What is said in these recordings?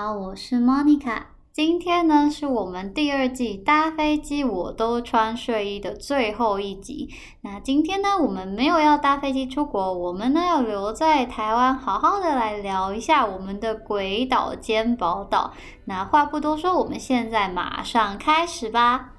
好，我是 Monica。今天呢是我们第二季搭飞机我都穿睡衣的最后一集。那今天呢，我们没有要搭飞机出国，我们呢要留在台湾，好好的来聊一下我们的鬼岛兼宝岛。那话不多说，我们现在马上开始吧。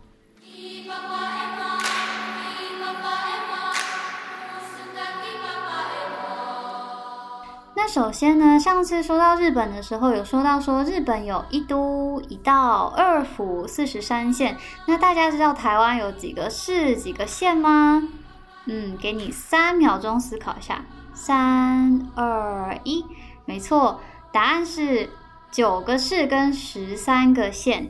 那首先呢，上次说到日本的时候，有说到说日本有一都、一道、二府、四十三县。那大家知道台湾有几个市、几个县吗？嗯，给你三秒钟思考一下，三、二、一，没错，答案是九个市跟十三个县。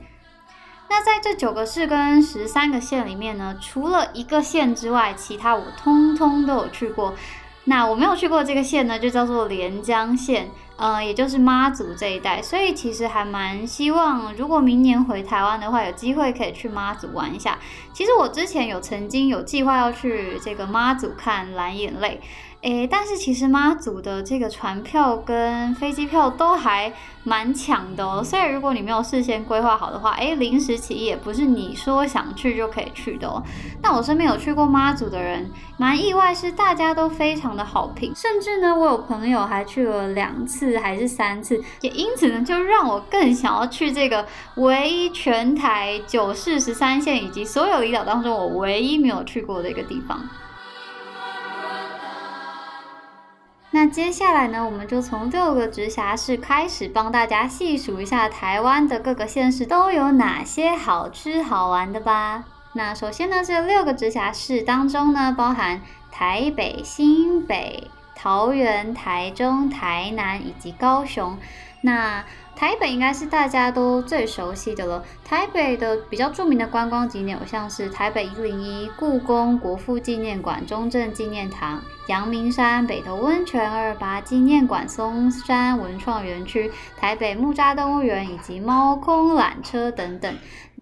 那在这九个市跟十三个县里面呢，除了一个县之外，其他我通通都有去过。那我没有去过这个县呢，就叫做连江县，呃，也就是妈祖这一带，所以其实还蛮希望，如果明年回台湾的话，有机会可以去妈祖玩一下。其实我之前有曾经有计划要去这个妈祖看蓝眼泪。诶，但是其实妈祖的这个船票跟飞机票都还蛮抢的哦，所以如果你没有事先规划好的话，诶，临时起意也不是你说想去就可以去的哦。那我身边有去过妈祖的人，蛮意外是大家都非常的好评，甚至呢，我有朋友还去了两次还是三次，也因此呢，就让我更想要去这个唯一全台九市十三县以及所有离岛当中我唯一没有去过的一个地方。那接下来呢，我们就从六个直辖市开始，帮大家细数一下台湾的各个县市都有哪些好吃好玩的吧。那首先呢，这六个直辖市当中呢，包含台北、新北、桃园、台中、台南以及高雄。那台北应该是大家都最熟悉的了。台北的比较著名的观光景点有像是台北一零一、故宫、国父纪念馆、中正纪念堂、阳明山、北投温泉、二八纪念馆、松山文创园区、台北木栅动物园以及猫空缆车等等。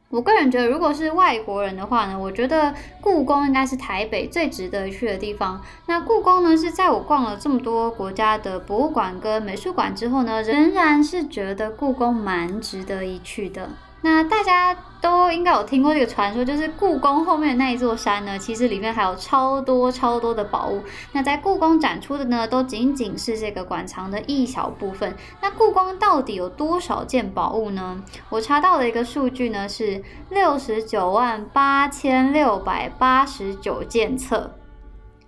我个人觉得，如果是外国人的话呢，我觉得故宫应该是台北最值得去的地方。那故宫呢，是在我逛了这么多国家的博物馆跟美术馆之后呢，仍然是觉得故宫蛮值得一去的。那大家都应该有听过这个传说，就是故宫后面的那一座山呢，其实里面还有超多超多的宝物。那在故宫展出的呢，都仅仅是这个馆藏的一小部分。那故宫到底有多少件宝物呢？我查到的一个数据呢是六十九万八千六百八十九件册。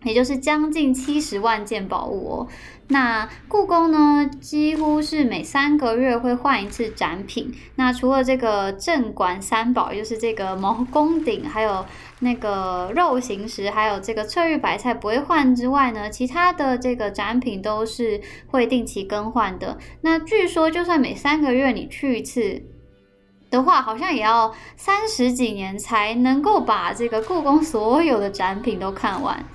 也就是将近七十万件宝物哦。那故宫呢，几乎是每三个月会换一次展品。那除了这个镇馆三宝，就是这个毛公鼎，还有那个肉形石，还有这个翠玉白菜不会换之外呢，其他的这个展品都是会定期更换的。那据说，就算每三个月你去一次的话，好像也要三十几年才能够把这个故宫所有的展品都看完。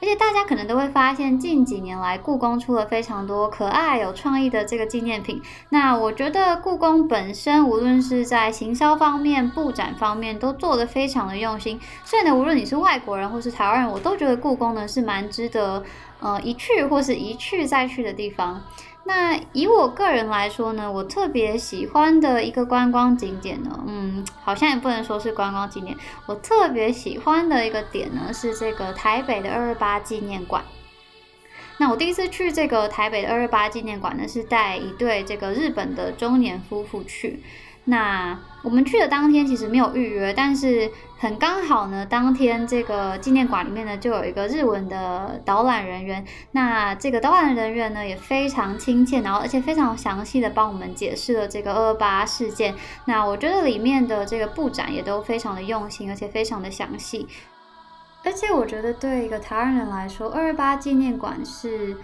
而且大家可能都会发现，近几年来故宫出了非常多可爱、有创意的这个纪念品。那我觉得故宫本身，无论是在行销方面、布展方面，都做得非常的用心。所以呢，无论你是外国人或是台湾人，我都觉得故宫呢是蛮值得呃一去或是一去再去的地方。那以我个人来说呢，我特别喜欢的一个观光景点呢，嗯，好像也不能说是观光景点。我特别喜欢的一个点呢，是这个台北的二二八纪念馆。那我第一次去这个台北的二二八纪念馆呢，是带一对这个日本的中年夫妇去。那我们去的当天其实没有预约，但是很刚好呢，当天这个纪念馆里面呢就有一个日文的导览人员。那这个导览人员呢也非常亲切，然后而且非常详细的帮我们解释了这个二二八事件。那我觉得里面的这个布展也都非常的用心，而且非常的详细。而且我觉得对一个台湾人来说，二二八纪念馆是。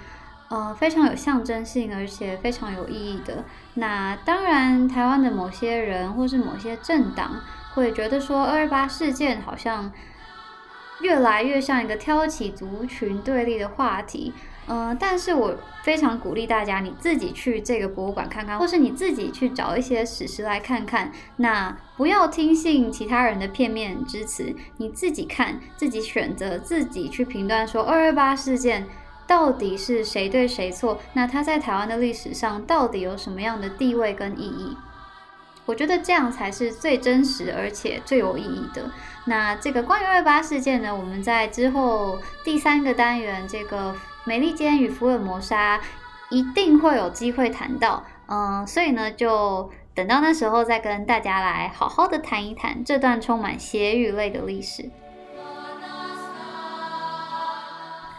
呃，非常有象征性，而且非常有意义的。那当然，台湾的某些人或是某些政党会觉得说，二二八事件好像越来越像一个挑起族群对立的话题。嗯，但是我非常鼓励大家，你自己去这个博物馆看看，或是你自己去找一些史实来看看。那不要听信其他人的片面支持，你自己看，自己选择，自己去评断说二二八事件。到底是谁对谁错？那它在台湾的历史上到底有什么样的地位跟意义？我觉得这样才是最真实而且最有意义的。那这个关于二八事件呢，我们在之后第三个单元这个美利坚与福尔摩沙一定会有机会谈到。嗯，所以呢，就等到那时候再跟大家来好好的谈一谈这段充满血与泪的历史。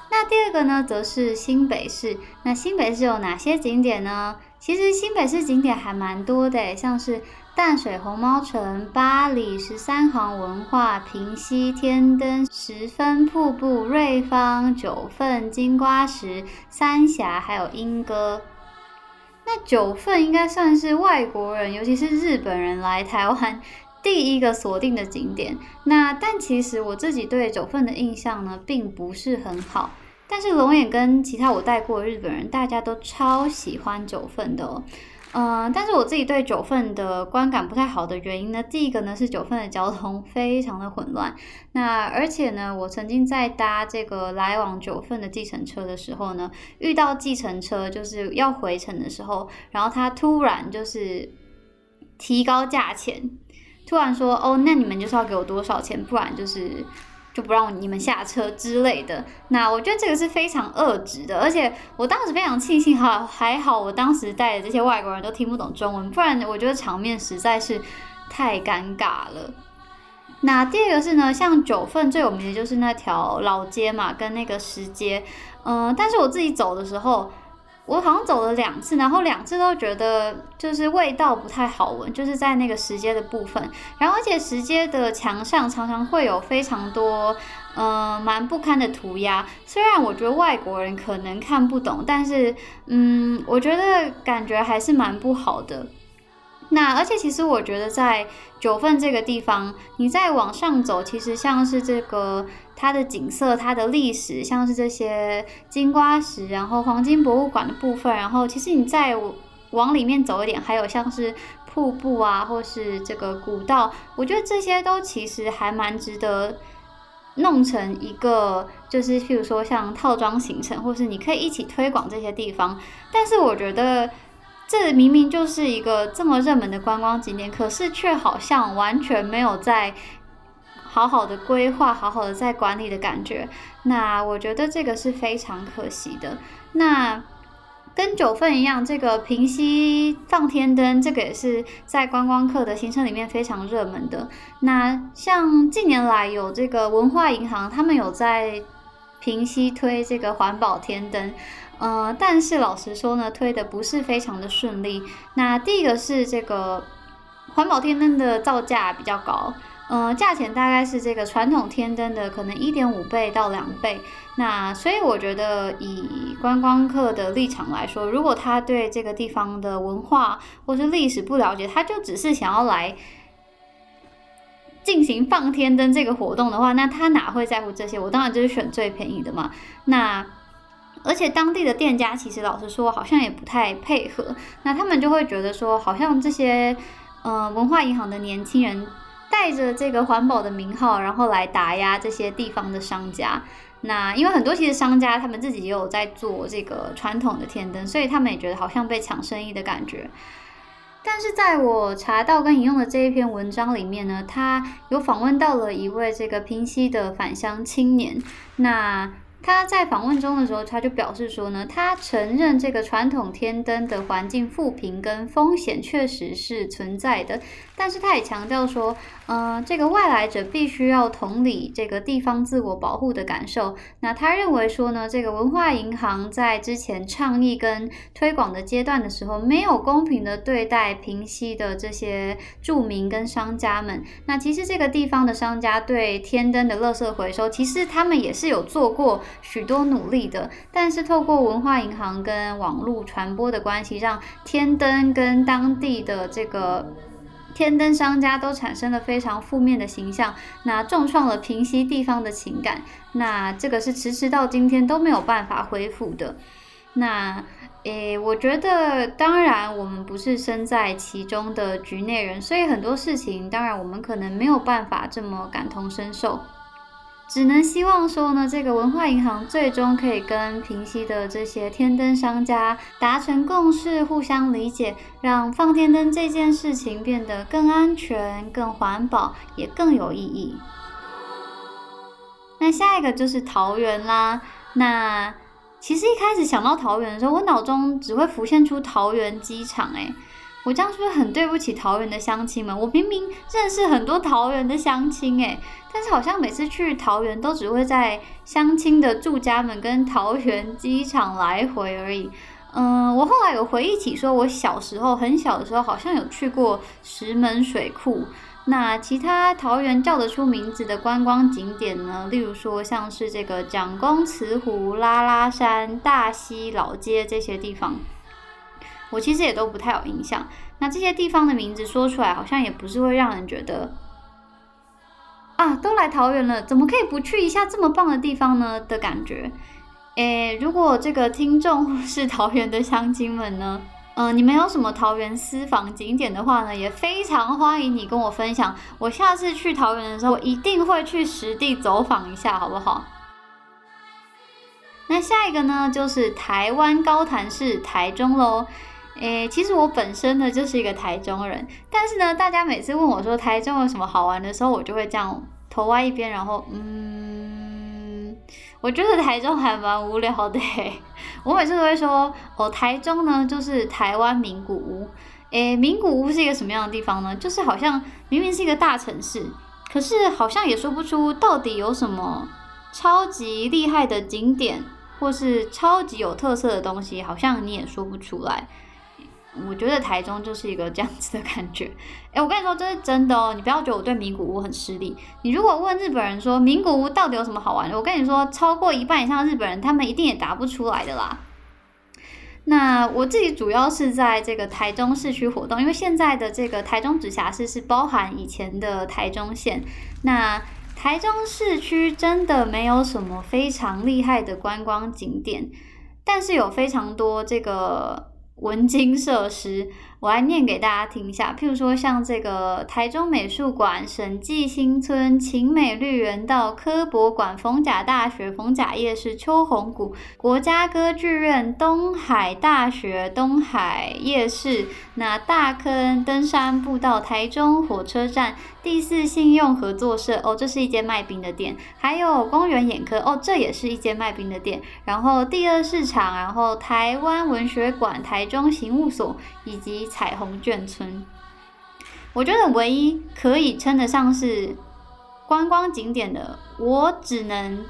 那第二个呢，则是新北市。那新北市有哪些景点呢？其实新北市景点还蛮多的，像是淡水红毛城、八里十三行文化、平溪天灯、十分瀑布、瑞芳、九份金瓜石、三峡，还有莺歌。那九份应该算是外国人，尤其是日本人来台湾 第一个锁定的景点。那但其实我自己对九份的印象呢，并不是很好。但是龙眼跟其他我带过的日本人，大家都超喜欢九份的哦。嗯，但是我自己对九份的观感不太好的原因呢，第一个呢是九份的交通非常的混乱。那而且呢，我曾经在搭这个来往九份的计程车的时候呢，遇到计程车就是要回程的时候，然后他突然就是提高价钱，突然说哦，那你们就是要给我多少钱，不然就是。就不让你们下车之类的，那我觉得这个是非常恶质的，而且我当时非常庆幸哈，还好我当时带的这些外国人都听不懂中文，不然我觉得场面实在是太尴尬了。那第二个是呢，像九份最有名的就是那条老街嘛，跟那个石街，嗯，但是我自己走的时候。我好像走了两次，然后两次都觉得就是味道不太好闻，就是在那个石阶的部分。然后而且石阶的墙上常常会有非常多，嗯，蛮不堪的涂鸦。虽然我觉得外国人可能看不懂，但是，嗯，我觉得感觉还是蛮不好的。那而且其实我觉得在九份这个地方，你再往上走，其实像是这个。它的景色、它的历史，像是这些金瓜石，然后黄金博物馆的部分，然后其实你再往里面走一点，还有像是瀑布啊，或是这个古道，我觉得这些都其实还蛮值得弄成一个，就是譬如说像套装行程，或是你可以一起推广这些地方。但是我觉得这明明就是一个这么热门的观光景点，可是却好像完全没有在。好好的规划，好好的在管理的感觉，那我觉得这个是非常可惜的。那跟九份一样，这个平溪放天灯，这个也是在观光客的行程里面非常热门的。那像近年来有这个文化银行，他们有在平溪推这个环保天灯，呃，但是老实说呢，推的不是非常的顺利。那第一个是这个环保天灯的造价比较高。嗯，价钱大概是这个传统天灯的可能一点五倍到两倍。那所以我觉得以观光客的立场来说，如果他对这个地方的文化或是历史不了解，他就只是想要来进行放天灯这个活动的话，那他哪会在乎这些？我当然就是选最便宜的嘛。那而且当地的店家其实老实说，好像也不太配合。那他们就会觉得说，好像这些嗯文化银行的年轻人。带着这个环保的名号，然后来打压这些地方的商家。那因为很多其实商家他们自己也有在做这个传统的天灯，所以他们也觉得好像被抢生意的感觉。但是在我查到跟引用的这一篇文章里面呢，他有访问到了一位这个平西的返乡青年。那他在访问中的时候，他就表示说呢，他承认这个传统天灯的环境负评跟风险确实是存在的，但是他也强调说，嗯，这个外来者必须要同理这个地方自我保护的感受。那他认为说呢，这个文化银行在之前倡议跟推广的阶段的时候，没有公平的对待平溪的这些住民跟商家们。那其实这个地方的商家对天灯的垃圾回收，其实他们也是有做过。许多努力的，但是透过文化银行跟网络传播的关系，让天灯跟当地的这个天灯商家都产生了非常负面的形象，那重创了平息地方的情感，那这个是迟迟到今天都没有办法恢复的。那诶，我觉得当然我们不是身在其中的局内人，所以很多事情当然我们可能没有办法这么感同身受。只能希望说呢，这个文化银行最终可以跟平溪的这些天灯商家达成共识，互相理解，让放天灯这件事情变得更安全、更环保，也更有意义。那下一个就是桃园啦。那其实一开始想到桃园的时候，我脑中只会浮现出桃园机场，诶，我这样是不是很对不起桃园的乡亲们？我明明认识很多桃园的乡亲，诶，但是好像每次去桃园都只会在乡亲的住家们跟桃园机场来回而已。嗯，我后来有回忆起，说我小时候很小的时候，好像有去过石门水库。那其他桃园叫得出名字的观光景点呢？例如说像是这个蒋公祠湖、拉拉山、大溪老街这些地方。我其实也都不太有印象。那这些地方的名字说出来，好像也不是会让人觉得啊，都来桃园了，怎么可以不去一下这么棒的地方呢？的感觉。诶，如果这个听众是桃园的乡亲们呢，嗯，你们有什么桃园私房景点的话呢，也非常欢迎你跟我分享。我下次去桃园的时候，一定会去实地走访一下，好不好？那下一个呢，就是台湾高潭市台中喽。诶，其实我本身呢就是一个台中人，但是呢，大家每次问我说台中有什么好玩的时候，我就会这样头歪一边，然后嗯，我觉得台中还蛮无聊的。我每次都会说，哦，台中呢就是台湾名古屋。诶，名古屋是一个什么样的地方呢？就是好像明明是一个大城市，可是好像也说不出到底有什么超级厉害的景点，或是超级有特色的东西，好像你也说不出来。我觉得台中就是一个这样子的感觉，哎，我跟你说这是真的哦，你不要觉得我对名古屋很失礼。你如果问日本人说名古屋到底有什么好玩的，我跟你说，超过一半以上日本人他们一定也答不出来的啦。那我自己主要是在这个台中市区活动，因为现在的这个台中直辖市是包含以前的台中县。那台中市区真的没有什么非常厉害的观光景点，但是有非常多这个。文经设施，我来念给大家听一下。譬如说，像这个台中美术馆、审计新村、晴美绿园道、科博馆、逢甲大学、逢甲夜市、秋红谷、国家歌剧院、东海大学、东海夜市、那大坑登山步道、台中火车站。第四信用合作社哦，这是一间卖冰的店，还有公园眼科哦，这也是一间卖冰的店。然后第二市场，然后台湾文学馆、台中刑务所以及彩虹眷村。我觉得唯一可以称得上是观光景点的，我只能。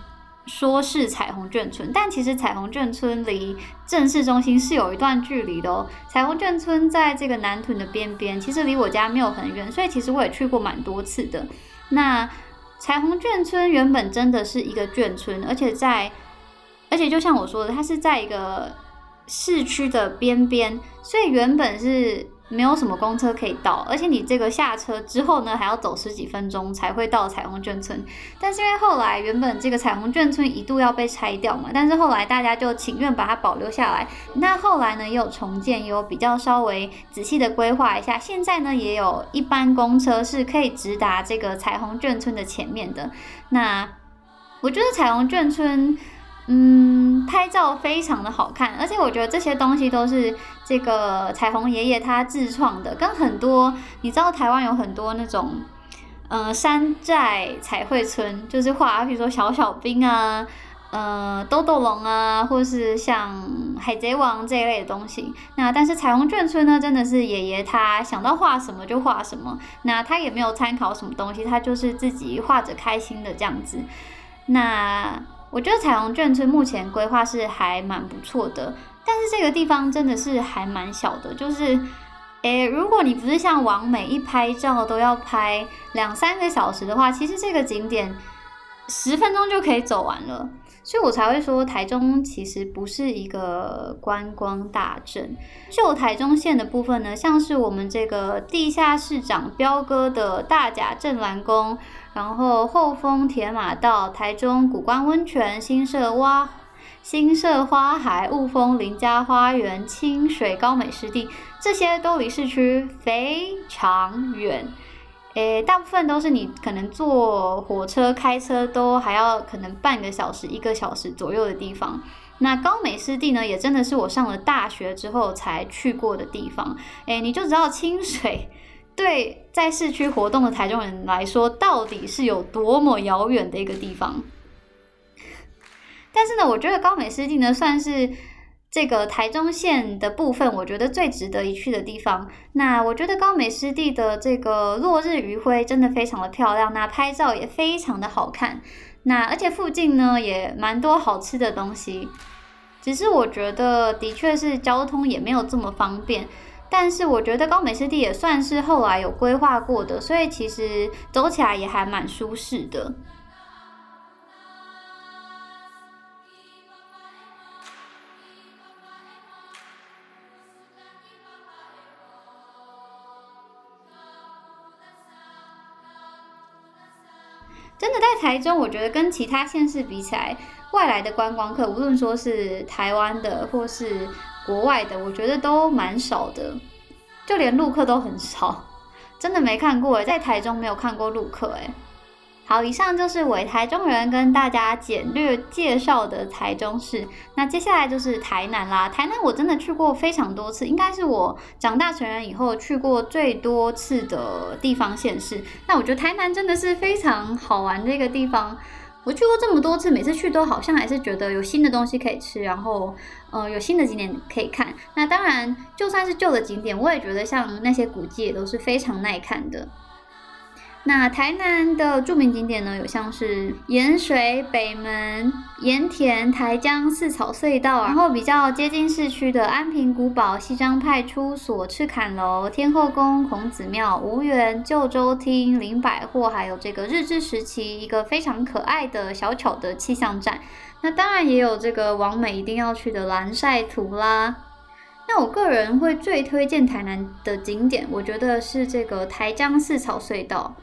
说是彩虹眷村，但其实彩虹眷村离正市中心是有一段距离的哦。彩虹眷村在这个南屯的边边，其实离我家没有很远，所以其实我也去过蛮多次的。那彩虹眷村原本真的是一个眷村，而且在，而且就像我说的，它是在一个市区的边边，所以原本是。没有什么公车可以到，而且你这个下车之后呢，还要走十几分钟才会到彩虹眷村。但是因为后来原本这个彩虹眷村一度要被拆掉嘛，但是后来大家就情愿把它保留下来。那后来呢，也有重建，也有比较稍微仔细的规划一下。现在呢，也有一班公车是可以直达这个彩虹眷村的前面的。那我觉得彩虹眷村。嗯，拍照非常的好看，而且我觉得这些东西都是这个彩虹爷爷他自创的，跟很多你知道台湾有很多那种，呃，山寨彩绘村，就是画，比如说小小兵啊，呃，豆豆龙啊，或是像海贼王这一类的东西。那但是彩虹眷村呢，真的是爷爷他想到画什么就画什么，那他也没有参考什么东西，他就是自己画着开心的这样子。那。我觉得彩虹眷村目前规划是还蛮不错的，但是这个地方真的是还蛮小的，就是，诶，如果你不是像王美一拍照都要拍两三个小时的话，其实这个景点十分钟就可以走完了。所以我才会说，台中其实不是一个观光大镇。就台中县的部分呢，像是我们这个地下市长彪哥的大甲镇澜宫，然后后丰铁马道、台中古关温泉、新社挖、新社花海、雾峰林家花园、清水高美湿地，这些都离市区非常远。诶，大部分都是你可能坐火车、开车都还要可能半个小时、一个小时左右的地方。那高美湿地呢，也真的是我上了大学之后才去过的地方。诶，你就知道清水对在市区活动的台中人来说，到底是有多么遥远的一个地方。但是呢，我觉得高美湿地呢，算是这个台中县的部分，我觉得最值得一去的地方。那我觉得高美湿地的这个落日余晖真的非常的漂亮，那拍照也非常的好看。那而且附近呢也蛮多好吃的东西，只是我觉得的确是交通也没有这么方便。但是我觉得高美湿地也算是后来有规划过的，所以其实走起来也还蛮舒适的。真的在台中，我觉得跟其他县市比起来，外来的观光客，无论说是台湾的或是国外的，我觉得都蛮少的，就连陆客都很少，真的没看过在台中没有看过陆客诶好，以上就是我台中人跟大家简略介绍的台中市。那接下来就是台南啦。台南我真的去过非常多次，应该是我长大成人以后去过最多次的地方县市。那我觉得台南真的是非常好玩的一个地方。我去过这么多次，每次去都好像还是觉得有新的东西可以吃，然后呃有新的景点可以看。那当然，就算是旧的景点，我也觉得像那些古迹也都是非常耐看的。那台南的著名景点呢，有像是盐水、北门、盐田、台江四草隧道，然后比较接近市区的安平古堡、西张派出所、赤坎楼、天后宫、孔子庙、吴园、旧州厅、林百货，还有这个日治时期一个非常可爱的小巧的气象站。那当然也有这个王美一定要去的蓝晒图啦。那我个人会最推荐台南的景点，我觉得是这个台江四草隧道。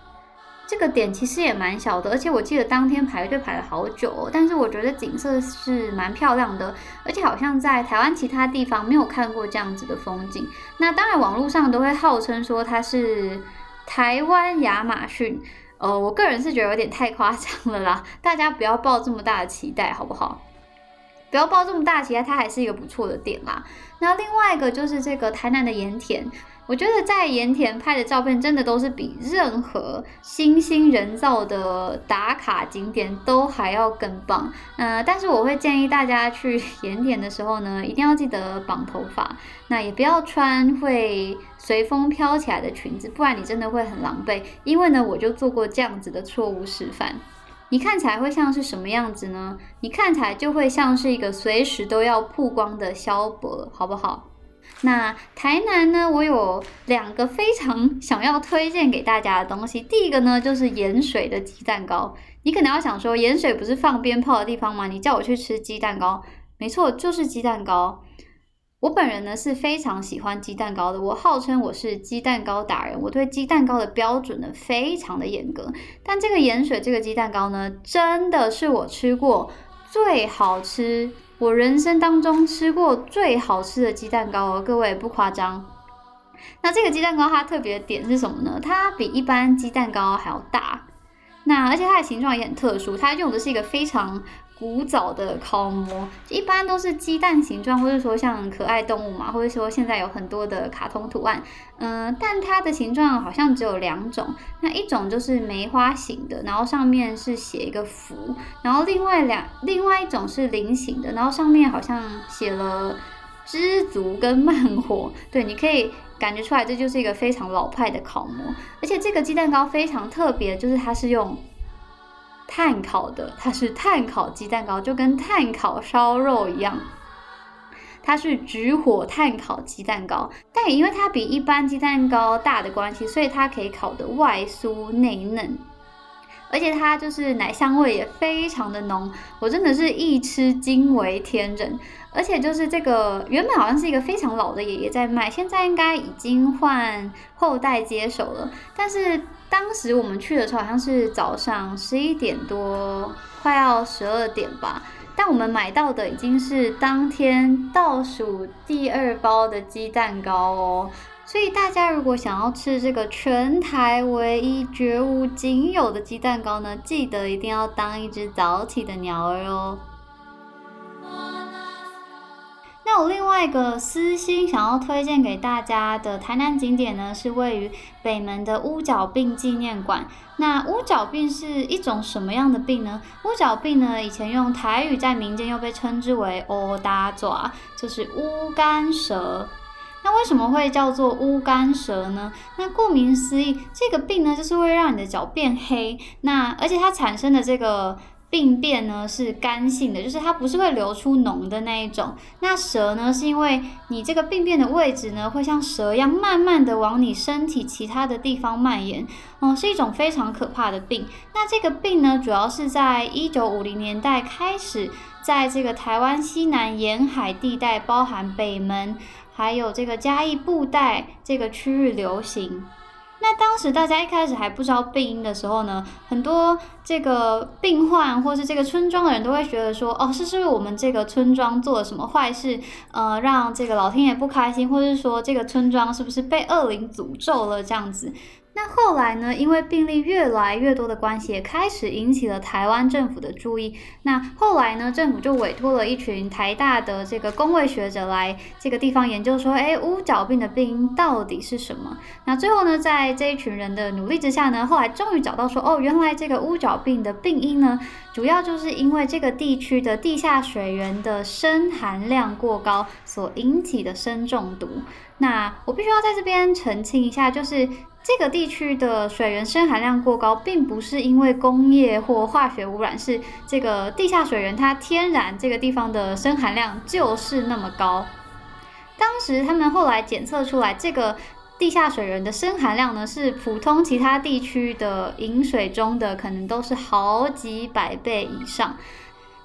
这个点其实也蛮小的，而且我记得当天排队排了好久，但是我觉得景色是蛮漂亮的，而且好像在台湾其他地方没有看过这样子的风景。那当然网络上都会号称说它是台湾亚马逊，呃，我个人是觉得有点太夸张了啦，大家不要抱这么大的期待，好不好？不要抱这么大期待，它还是一个不错的点啦。那另外一个就是这个台南的盐田。我觉得在盐田拍的照片，真的都是比任何新兴人造的打卡景点都还要更棒。呃，但是我会建议大家去盐田的时候呢，一定要记得绑头发，那也不要穿会随风飘起来的裙子，不然你真的会很狼狈。因为呢，我就做过这样子的错误示范。你看起来会像是什么样子呢？你看起来就会像是一个随时都要曝光的萧伯，好不好？那台南呢？我有两个非常想要推荐给大家的东西。第一个呢，就是盐水的鸡蛋糕。你可能要想说，盐水不是放鞭炮的地方吗？你叫我去吃鸡蛋糕，没错，就是鸡蛋糕。我本人呢是非常喜欢鸡蛋糕的，我号称我是鸡蛋糕达人，我对鸡蛋糕的标准呢非常的严格。但这个盐水这个鸡蛋糕呢，真的是我吃过最好吃。我人生当中吃过最好吃的鸡蛋糕哦，各位不夸张。那这个鸡蛋糕它特别的点是什么呢？它比一般鸡蛋糕还要大，那而且它的形状也很特殊，它用的是一个非常。古早的烤模一般都是鸡蛋形状，或者说像可爱动物嘛，或者说现在有很多的卡通图案，嗯，但它的形状好像只有两种，那一种就是梅花形的，然后上面是写一个福，然后另外两另外一种是菱形的，然后上面好像写了知足跟慢活，对，你可以感觉出来这就是一个非常老派的烤模，而且这个鸡蛋糕非常特别，就是它是用。炭烤的，它是炭烤鸡蛋糕，就跟炭烤烧肉一样。它是直火炭烤鸡蛋糕，但也因为它比一般鸡蛋糕大的关系，所以它可以烤的外酥内嫩，而且它就是奶香味也非常的浓。我真的是一吃惊为天人，而且就是这个原本好像是一个非常老的爷爷在卖，现在应该已经换后代接手了，但是。当时我们去的时候好像是早上十一点多，快要十二点吧。但我们买到的已经是当天倒数第二包的鸡蛋糕哦，所以大家如果想要吃这个全台唯一、绝无仅有的鸡蛋糕呢，记得一定要当一只早起的鸟儿哦。那我另外一个私心想要推荐给大家的台南景点呢，是位于北门的乌角病纪念馆。那乌角病是一种什么样的病呢？乌角病呢，以前用台语在民间又被称之为乌搭爪，就是乌干蛇。那为什么会叫做乌干蛇呢？那顾名思义，这个病呢，就是会让你的脚变黑。那而且它产生的这个。病变呢是干性的，就是它不是会流出脓的那一种。那蛇呢，是因为你这个病变的位置呢，会像蛇一样慢慢的往你身体其他的地方蔓延，哦，是一种非常可怕的病。那这个病呢，主要是在一九五零年代开始，在这个台湾西南沿海地带，包含北门，还有这个嘉义布袋这个区域流行。那当时大家一开始还不知道病因的时候呢，很多这个病患或是这个村庄的人都会觉得说，哦，是是我们这个村庄做了什么坏事，呃，让这个老天爷不开心，或者是说这个村庄是不是被恶灵诅咒了这样子。那后来呢？因为病例越来越多的关系，也开始引起了台湾政府的注意。那后来呢，政府就委托了一群台大的这个公卫学者来这个地方研究，说，哎，乌角病的病因到底是什么？那最后呢，在这一群人的努力之下呢，后来终于找到说，哦，原来这个乌角病的病因呢，主要就是因为这个地区的地下水源的砷含量过高所引起的砷中毒。那我必须要在这边澄清一下，就是。这个地区的水源砷含量过高，并不是因为工业或化学污染，是这个地下水源它天然这个地方的砷含量就是那么高。当时他们后来检测出来，这个地下水源的砷含量呢，是普通其他地区的饮水中的可能都是好几百倍以上。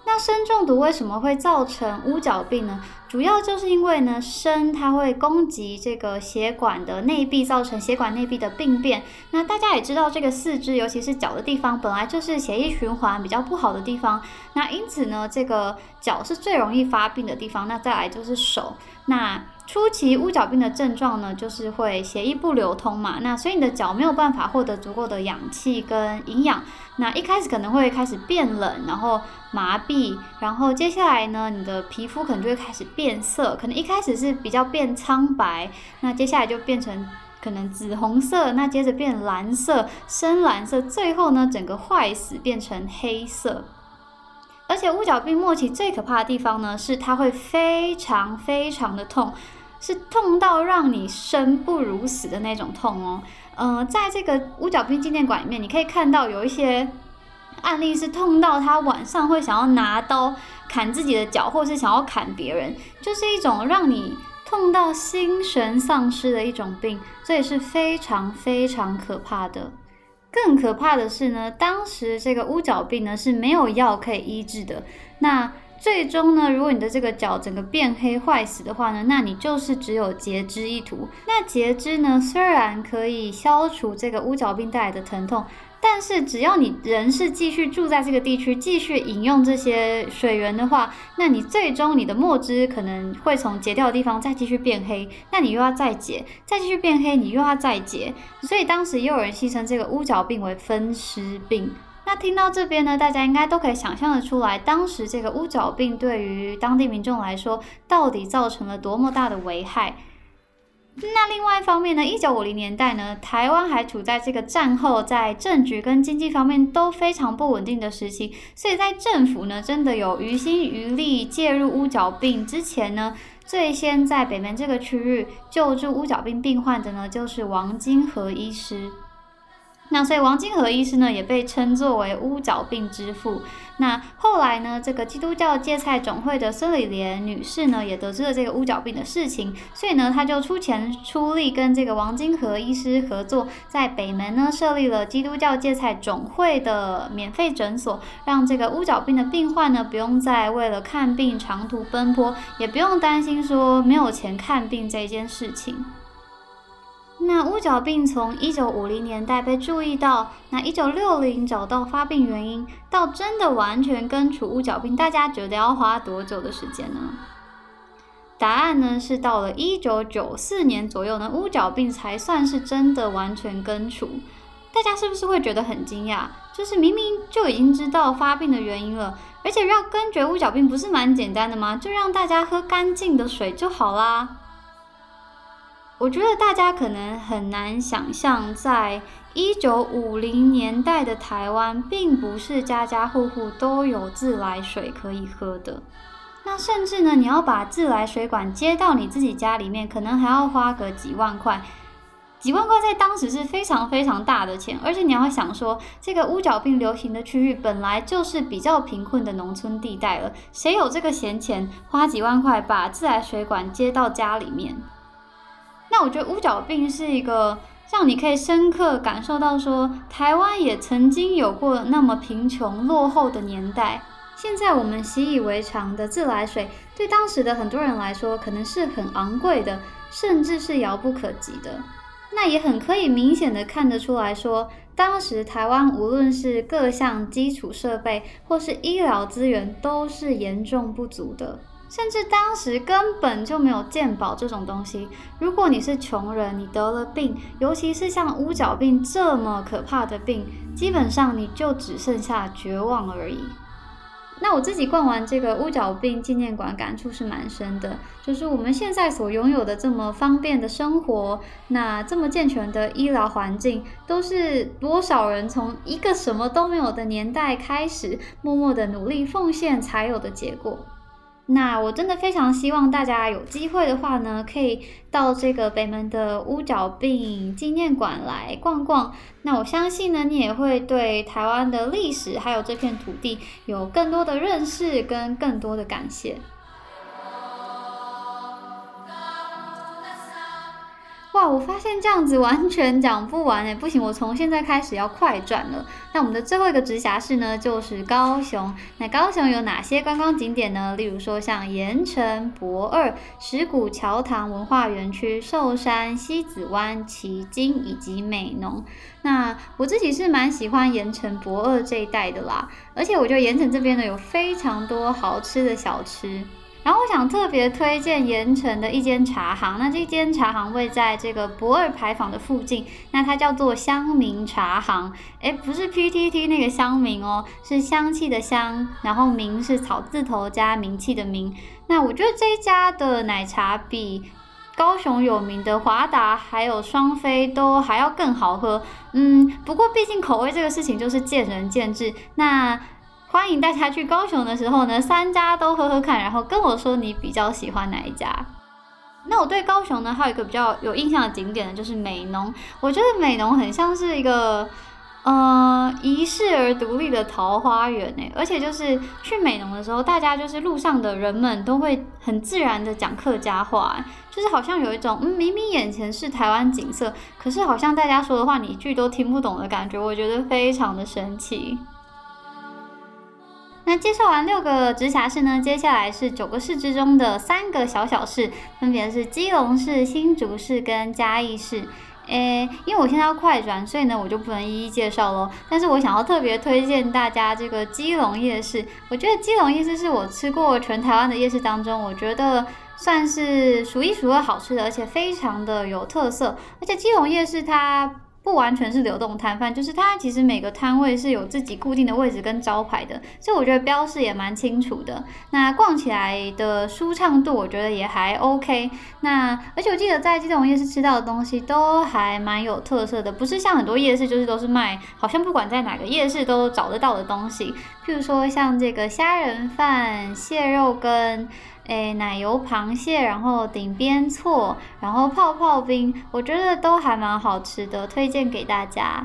那砷中毒为什么会造成乌角病呢？主要就是因为呢，砷它会攻击这个血管的内壁，造成血管内壁的病变。那大家也知道，这个四肢，尤其是脚的地方，本来就是血液循环比较不好的地方。那因此呢，这个脚是最容易发病的地方。那再来就是手。那初期乌脚病的症状呢，就是会血液不流通嘛，那所以你的脚没有办法获得足够的氧气跟营养。那一开始可能会开始变冷，然后麻痹，然后接下来呢，你的皮肤可能就会开始变色，可能一开始是比较变苍白，那接下来就变成可能紫红色，那接着变蓝色、深蓝色，最后呢，整个坏死变成黑色。而且乌脚病末期最可怕的地方呢，是它会非常非常的痛。是痛到让你生不如死的那种痛哦。嗯，在这个乌角兵纪念馆里面，你可以看到有一些案例是痛到他晚上会想要拿刀砍自己的脚，或是想要砍别人，就是一种让你痛到心神丧失的一种病，这也是非常非常可怕的。更可怕的是呢，当时这个乌角病呢是没有药可以医治的。那最终呢，如果你的这个脚整个变黑坏死的话呢，那你就是只有截肢一途。那截肢呢，虽然可以消除这个乌脚病带来的疼痛，但是只要你仍是继续住在这个地区，继续饮用这些水源的话，那你最终你的墨汁可能会从截掉的地方再继续变黑，那你又要再截，再继续变黑，你又要再截。所以当时也有人戏称这个乌脚病为分尸病。那听到这边呢，大家应该都可以想象的出来，当时这个乌角病对于当地民众来说，到底造成了多么大的危害。那另外一方面呢，一九五零年代呢，台湾还处在这个战后在政局跟经济方面都非常不稳定的时期，所以在政府呢真的有于心于力介入乌角病之前呢，最先在北门这个区域救助乌角病病患的呢，就是王金和医师。那所以王金河医师呢，也被称作为乌角病之父。那后来呢，这个基督教芥菜总会的孙李莲女士呢，也得知了这个乌角病的事情，所以呢，她就出钱出力跟这个王金河医师合作，在北门呢设立了基督教芥菜总会的免费诊所，让这个乌角病的病患呢，不用再为了看病长途奔波，也不用担心说没有钱看病这件事情。那乌角病从一九五零年代被注意到，那一九六零找到发病原因，到真的完全根除乌角病，大家觉得要花多久的时间呢？答案呢是到了一九九四年左右呢，乌角病才算是真的完全根除。大家是不是会觉得很惊讶？就是明明就已经知道发病的原因了，而且要根绝乌角病不是蛮简单的吗？就让大家喝干净的水就好啦。我觉得大家可能很难想象，在一九五零年代的台湾，并不是家家户户都有自来水可以喝的。那甚至呢，你要把自来水管接到你自己家里面，可能还要花个几万块。几万块在当时是非常非常大的钱，而且你要想说，这个乌角病流行的区域本来就是比较贫困的农村地带了，谁有这个闲钱花几万块把自来水管接到家里面？那我觉得乌角病是一个让你可以深刻感受到说，台湾也曾经有过那么贫穷落后的年代。现在我们习以为常的自来水，对当时的很多人来说，可能是很昂贵的，甚至是遥不可及的。那也很可以明显的看得出来说，当时台湾无论是各项基础设备或是医疗资源，都是严重不足的。甚至当时根本就没有健保这种东西。如果你是穷人，你得了病，尤其是像乌角病这么可怕的病，基本上你就只剩下绝望而已。那我自己逛完这个乌角病纪念馆，感触是蛮深的。就是我们现在所拥有的这么方便的生活，那这么健全的医疗环境，都是多少人从一个什么都没有的年代开始，默默的努力奉献才有的结果。那我真的非常希望大家有机会的话呢，可以到这个北门的乌角病纪念馆来逛逛。那我相信呢，你也会对台湾的历史还有这片土地有更多的认识跟更多的感谢。哇，我发现这样子完全讲不完哎，不行，我从现在开始要快转了。那我们的最后一个直辖市呢，就是高雄。那高雄有哪些观光景点呢？例如说像盐城、博二、石鼓桥塘文化园区、寿山、西子湾、旗津以及美浓。那我自己是蛮喜欢盐城、博二这一带的啦，而且我觉得盐城这边呢有非常多好吃的小吃。然后我想特别推荐盐城的一间茶行，那这间茶行位在这个博二牌坊的附近，那它叫做香茗茶行，哎，不是 P T T 那个香茗哦，是香气的香，然后茗是草字头加名气的名。那我觉得这一家的奶茶比高雄有名的华达还有双飞都还要更好喝，嗯，不过毕竟口味这个事情就是见仁见智，那。欢迎大家去高雄的时候呢，三家都喝喝看，然后跟我说你比较喜欢哪一家。那我对高雄呢，还有一个比较有印象的景点呢，就是美浓。我觉得美浓很像是一个，呃，遗世而独立的桃花源诶。而且就是去美浓的时候，大家就是路上的人们都会很自然的讲客家话，就是好像有一种，嗯，明明眼前是台湾景色，可是好像大家说的话你一句都听不懂的感觉，我觉得非常的神奇。那介绍完六个直辖市呢，接下来是九个市之中的三个小小市，分别是基隆市、新竹市跟嘉义市。诶，因为我现在要快转，所以呢我就不能一一介绍喽。但是我想要特别推荐大家这个基隆夜市，我觉得基隆夜市是我吃过全台湾的夜市当中，我觉得算是数一数二好吃的，而且非常的有特色。而且基隆夜市它。不完全是流动摊贩，就是它其实每个摊位是有自己固定的位置跟招牌的，所以我觉得标识也蛮清楚的。那逛起来的舒畅度，我觉得也还 OK。那而且我记得在这种夜市吃到的东西都还蛮有特色的，不是像很多夜市就是都是卖，好像不管在哪个夜市都找得到的东西。譬如说像这个虾仁饭、蟹肉羹。诶，奶油螃蟹，然后顶边错，然后泡泡冰，我觉得都还蛮好吃的，推荐给大家。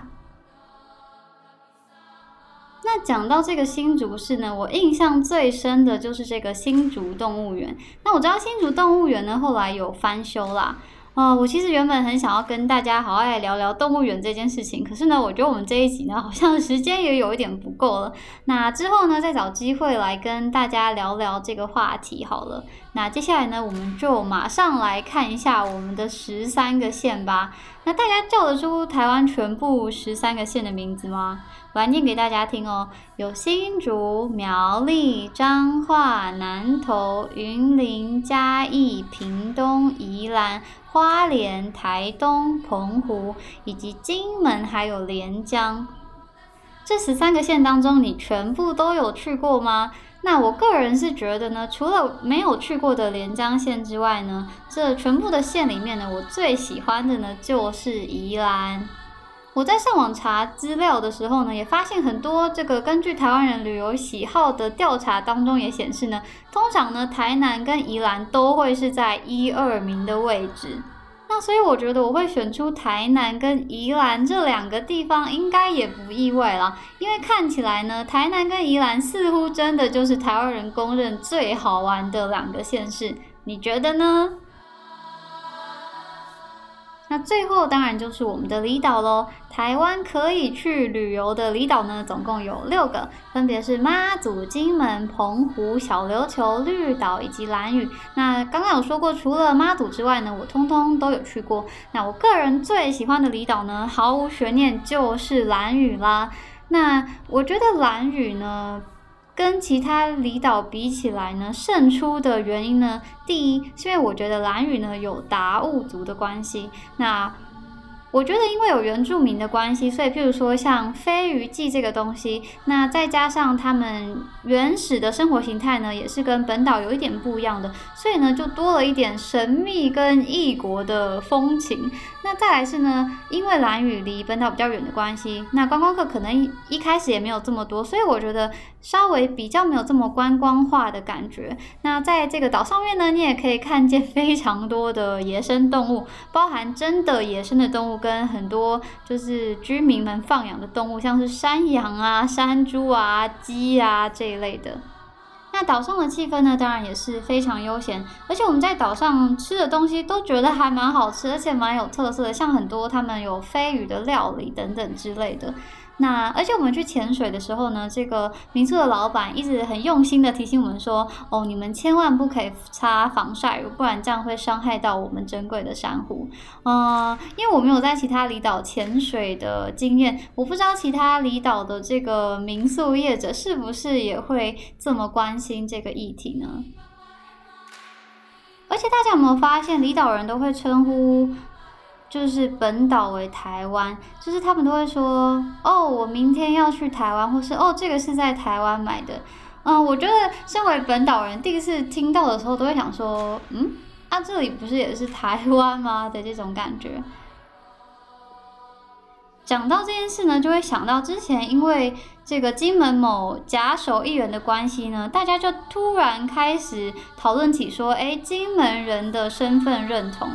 那讲到这个新竹市呢，我印象最深的就是这个新竹动物园。那我知道新竹动物园呢，后来有翻修啦。哦，我其实原本很想要跟大家好好来聊聊动物园这件事情，可是呢，我觉得我们这一集呢，好像 时间也有一点不够了。那之后呢，再找机会来跟大家聊聊这个话题好了。那接下来呢，我们就马上来看一下我们的十三个县吧。那大家叫得出台湾全部十三个县的名字吗？我来念给大家听哦。有新竹、苗栗、彰化、南投、云林、嘉义、屏东、宜兰、花莲、台东、澎湖，以及金门，还有连江。这十三个县当中，你全部都有去过吗？那我个人是觉得呢，除了没有去过的连江县之外呢，这全部的县里面呢，我最喜欢的呢就是宜兰。我在上网查资料的时候呢，也发现很多这个根据台湾人旅游喜好的调查当中也显示呢，通常呢台南跟宜兰都会是在一二名的位置。那所以我觉得我会选出台南跟宜兰这两个地方，应该也不意外啦。因为看起来呢，台南跟宜兰似乎真的就是台湾人公认最好玩的两个县市，你觉得呢？那最后当然就是我们的离岛喽。台湾可以去旅游的离岛呢，总共有六个，分别是妈祖、金门、澎湖、小琉球、绿岛以及兰屿。那刚刚有说过，除了妈祖之外呢，我通通都有去过。那我个人最喜欢的离岛呢，毫无悬念就是兰屿啦。那我觉得兰屿呢。跟其他离岛比起来呢，胜出的原因呢，第一是因为我觉得蓝屿呢有达悟族的关系，那。我觉得因为有原住民的关系，所以譬如说像飞鱼记这个东西，那再加上他们原始的生活形态呢，也是跟本岛有一点不一样的，所以呢就多了一点神秘跟异国的风情。那再来是呢，因为蓝屿离本岛比较远的关系，那观光客可能一开始也没有这么多，所以我觉得稍微比较没有这么观光化的感觉。那在这个岛上面呢，你也可以看见非常多的野生动物，包含真的野生的动物。跟很多就是居民们放养的动物，像是山羊啊、山猪啊、鸡啊这一类的。岛上的气氛呢，当然也是非常悠闲，而且我们在岛上吃的东西都觉得还蛮好吃，而且蛮有特色的，像很多他们有飞鱼的料理等等之类的。那而且我们去潜水的时候呢，这个民宿的老板一直很用心的提醒我们说，哦，你们千万不可以擦防晒乳，不然这样会伤害到我们珍贵的珊瑚。嗯，因为我没有在其他离岛潜水的经验，我不知道其他离岛的这个民宿业者是不是也会这么关心这个议题呢？而且大家有没有发现，离岛人都会称呼？就是本岛为台湾，就是他们都会说哦，我明天要去台湾，或是哦，这个是在台湾买的。嗯，我觉得身为本岛人，第一次听到的时候都会想说，嗯，啊，这里不是也是台湾吗？的这种感觉。讲到这件事呢，就会想到之前因为这个金门某假手议员的关系呢，大家就突然开始讨论起说，哎，金门人的身份认同。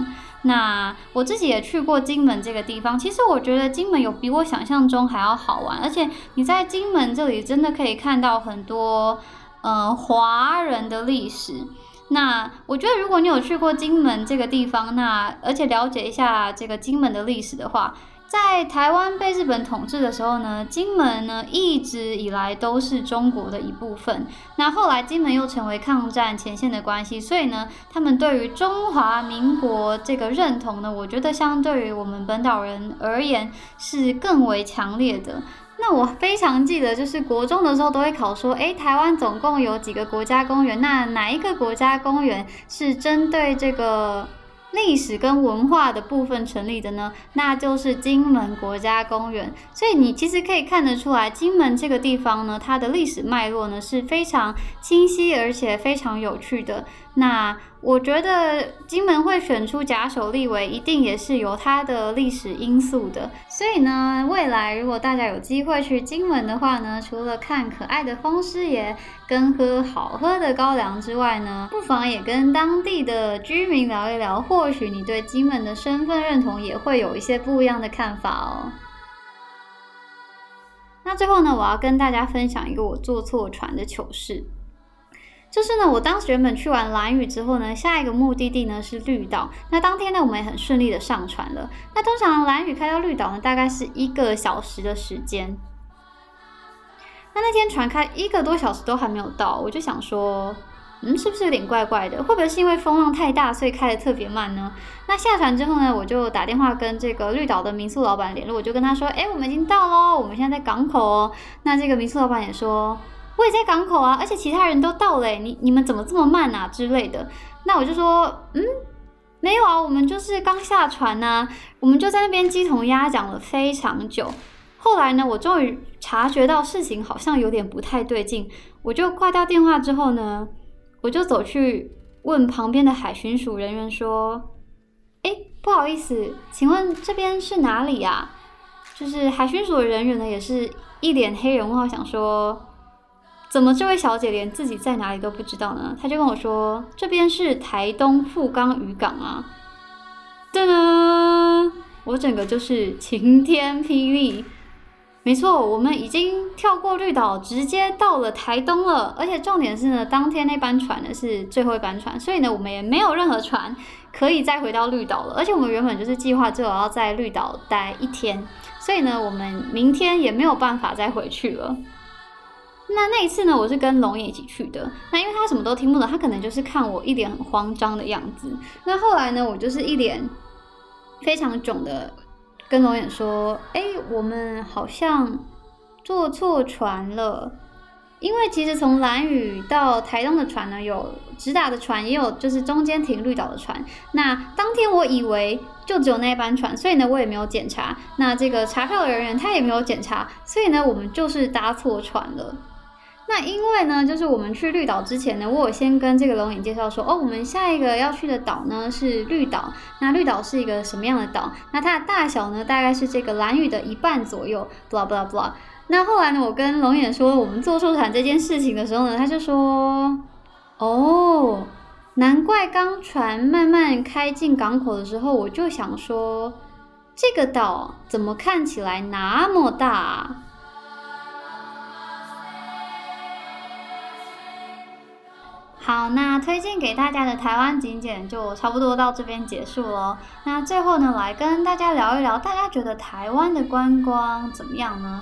那我自己也去过金门这个地方，其实我觉得金门有比我想象中还要好玩，而且你在金门这里真的可以看到很多呃华人的历史。那我觉得如果你有去过金门这个地方，那而且了解一下这个金门的历史的话。在台湾被日本统治的时候呢，金门呢一直以来都是中国的一部分。那后来金门又成为抗战前线的关系，所以呢，他们对于中华民国这个认同呢，我觉得相对于我们本岛人而言是更为强烈的。那我非常记得，就是国中的时候都会考说，诶，台湾总共有几个国家公园？那哪一个国家公园是针对这个？历史跟文化的部分成立的呢，那就是金门国家公园。所以你其实可以看得出来，金门这个地方呢，它的历史脉络呢是非常清晰而且非常有趣的。那我觉得金门会选出假手立为，一定也是有它的历史因素的。所以呢，未来如果大家有机会去金门的话呢，除了看可爱的风师爷跟喝好喝的高粱之外呢，不妨也跟当地的居民聊一聊，或许你对金门的身份认同也会有一些不一样的看法哦。那最后呢，我要跟大家分享一个我坐错船的糗事。就是呢，我当时原本去完蓝屿之后呢，下一个目的地呢是绿岛。那当天呢，我们也很顺利的上船了。那通常蓝屿开到绿岛呢，大概是一个小时的时间。那那天船开一个多小时都还没有到，我就想说，嗯，是不是有点怪怪的？会不会是因为风浪太大，所以开的特别慢呢？那下船之后呢，我就打电话跟这个绿岛的民宿老板联络，我就跟他说，哎，我们已经到喽，我们现在在港口哦。那这个民宿老板也说，我也在港口啊，而且其他人都到了，你你们怎么这么慢啊之类的？那我就说，嗯，没有啊，我们就是刚下船呐，我们就在那边鸡同鸭讲了非常久。后来呢，我终于察觉到事情好像有点不太对劲，我就挂掉电话之后呢，我就走去问旁边的海巡署人员说：“哎，不好意思，请问这边是哪里呀？”就是海巡署的人员呢，也是一脸黑人问号，想说怎么这位小姐连自己在哪里都不知道呢？她就跟我说：“这边是台东富冈渔港啊。”噔噔，我整个就是晴天霹雳。没错，我们已经跳过绿岛，直接到了台东了。而且重点是呢，当天那班船呢是最后一班船，所以呢，我们也没有任何船可以再回到绿岛了。而且我们原本就是计划只有要在绿岛待一天，所以呢，我们明天也没有办法再回去了。那那一次呢，我是跟龙眼一起去的。那因为他什么都听不懂，他可能就是看我一脸很慌张的样子。那后来呢，我就是一脸非常囧的。跟龙眼说：“哎，我们好像坐错船了，因为其实从蓝屿到台东的船呢，有直达的船，也有就是中间停绿岛的船。那当天我以为就只有那一班船，所以呢，我也没有检查。那这个查票的人员他也没有检查，所以呢，我们就是搭错船了。”那因为呢，就是我们去绿岛之前呢，我有先跟这个龙影介绍说，哦，我们下一个要去的岛呢是绿岛。那绿岛是一个什么样的岛？那它的大小呢，大概是这个蓝屿的一半左右。blah blah blah。那后来呢，我跟龙眼说我们坐错船这件事情的时候呢，他就说，哦，难怪刚船慢慢开进港口的时候，我就想说，这个岛怎么看起来那么大？好，那推荐给大家的台湾景点就差不多到这边结束喽。那最后呢，来跟大家聊一聊，大家觉得台湾的观光怎么样呢？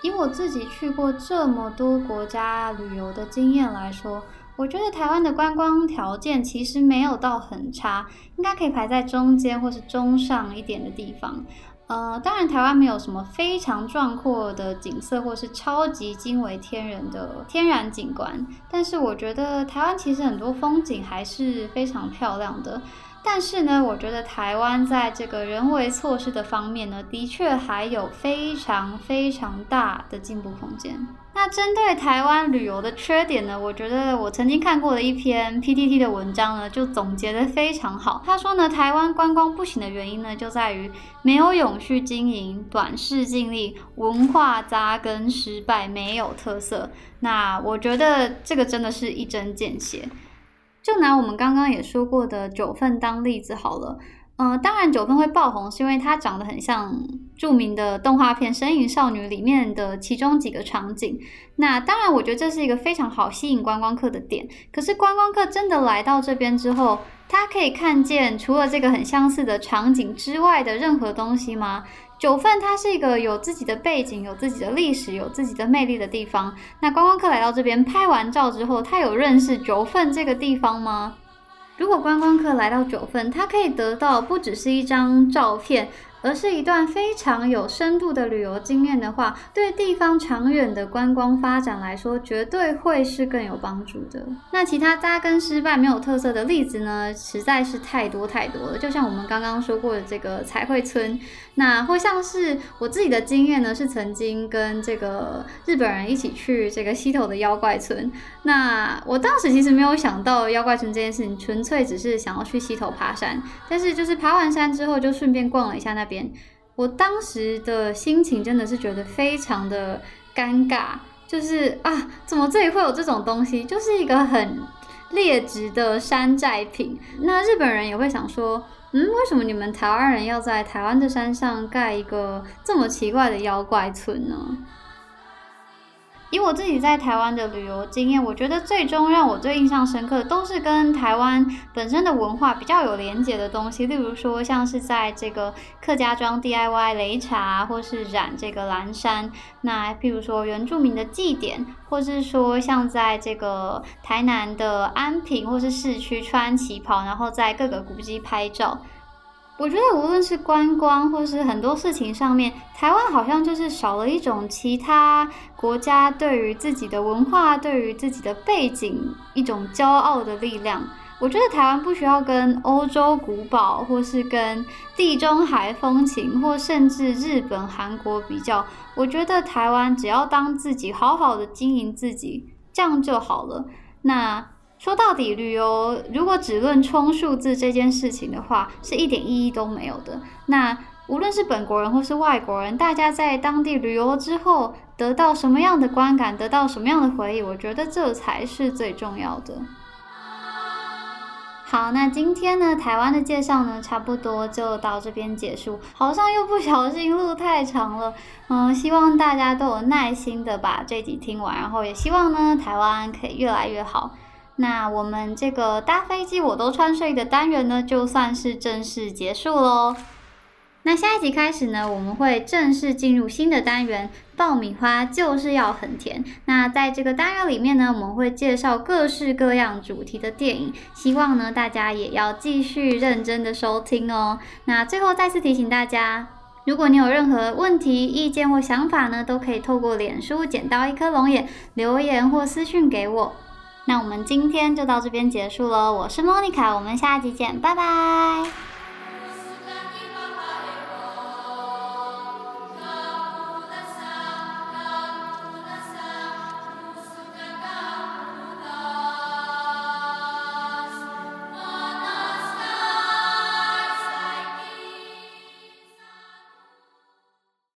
以我自己去过这么多国家旅游的经验来说，我觉得台湾的观光条件其实没有到很差，应该可以排在中间或是中上一点的地方。呃，当然，台湾没有什么非常壮阔的景色，或是超级惊为天人的天然景观。但是，我觉得台湾其实很多风景还是非常漂亮的。但是呢，我觉得台湾在这个人为措施的方面呢，的确还有非常非常大的进步空间。那针对台湾旅游的缺点呢，我觉得我曾经看过的一篇 PTT 的文章呢，就总结的非常好。他说呢，台湾观光不行的原因呢，就在于没有永续经营、短视尽力、文化扎根失败、没有特色。那我觉得这个真的是一针见血。就拿我们刚刚也说过的九份当例子好了，嗯，当然九份会爆红是因为它长得很像著名的动画片《身影少女》里面的其中几个场景。那当然，我觉得这是一个非常好吸引观光客的点。可是观光客真的来到这边之后，他可以看见除了这个很相似的场景之外的任何东西吗？九份它是一个有自己的背景、有自己的历史、有自己的魅力的地方。那观光客来到这边拍完照之后，他有认识九份这个地方吗？如果观光客来到九份，他可以得到不只是一张照片。而是一段非常有深度的旅游经验的话，对地方长远的观光发展来说，绝对会是更有帮助的。那其他扎根失败、没有特色的例子呢？实在是太多太多了。就像我们刚刚说过的这个彩绘村，那或像是我自己的经验呢，是曾经跟这个日本人一起去这个溪头的妖怪村。那我当时其实没有想到妖怪村这件事情，纯粹只是想要去溪头爬山。但是就是爬完山之后，就顺便逛了一下那。我当时的心情真的是觉得非常的尴尬，就是啊，怎么这里会有这种东西？就是一个很劣质的山寨品。那日本人也会想说，嗯，为什么你们台湾人要在台湾的山上盖一个这么奇怪的妖怪村呢？以我自己在台湾的旅游经验，我觉得最终让我最印象深刻的都是跟台湾本身的文化比较有连结的东西，例如说像是在这个客家庄 DIY 擂茶，或是染这个蓝山，那譬如说原住民的祭典，或是说像在这个台南的安平或是市区穿旗袍，然后在各个古迹拍照。我觉得无论是观光或是很多事情上面，台湾好像就是少了一种其他国家对于自己的文化、对于自己的背景一种骄傲的力量。我觉得台湾不需要跟欧洲古堡，或是跟地中海风情，或甚至日本、韩国比较。我觉得台湾只要当自己好好的经营自己，这样就好了。那。说到底，旅游如果只论冲数字这件事情的话，是一点意义都没有的。那无论是本国人或是外国人，大家在当地旅游之后得到什么样的观感，得到什么样的回忆，我觉得这才是最重要的。好，那今天呢，台湾的介绍呢，差不多就到这边结束。好像又不小心录太长了，嗯，希望大家都有耐心的把这集听完，然后也希望呢，台湾可以越来越好。那我们这个搭飞机我都穿睡的单元呢，就算是正式结束喽。那下一集开始呢，我们会正式进入新的单元——爆米花就是要很甜。那在这个单元里面呢，我们会介绍各式各样主题的电影，希望呢大家也要继续认真的收听哦。那最后再次提醒大家，如果你有任何问题、意见或想法呢，都可以透过脸书捡到一颗龙眼留言或私讯给我。那我们今天就到这边结束了，我是莫妮卡，我们下集见，拜拜。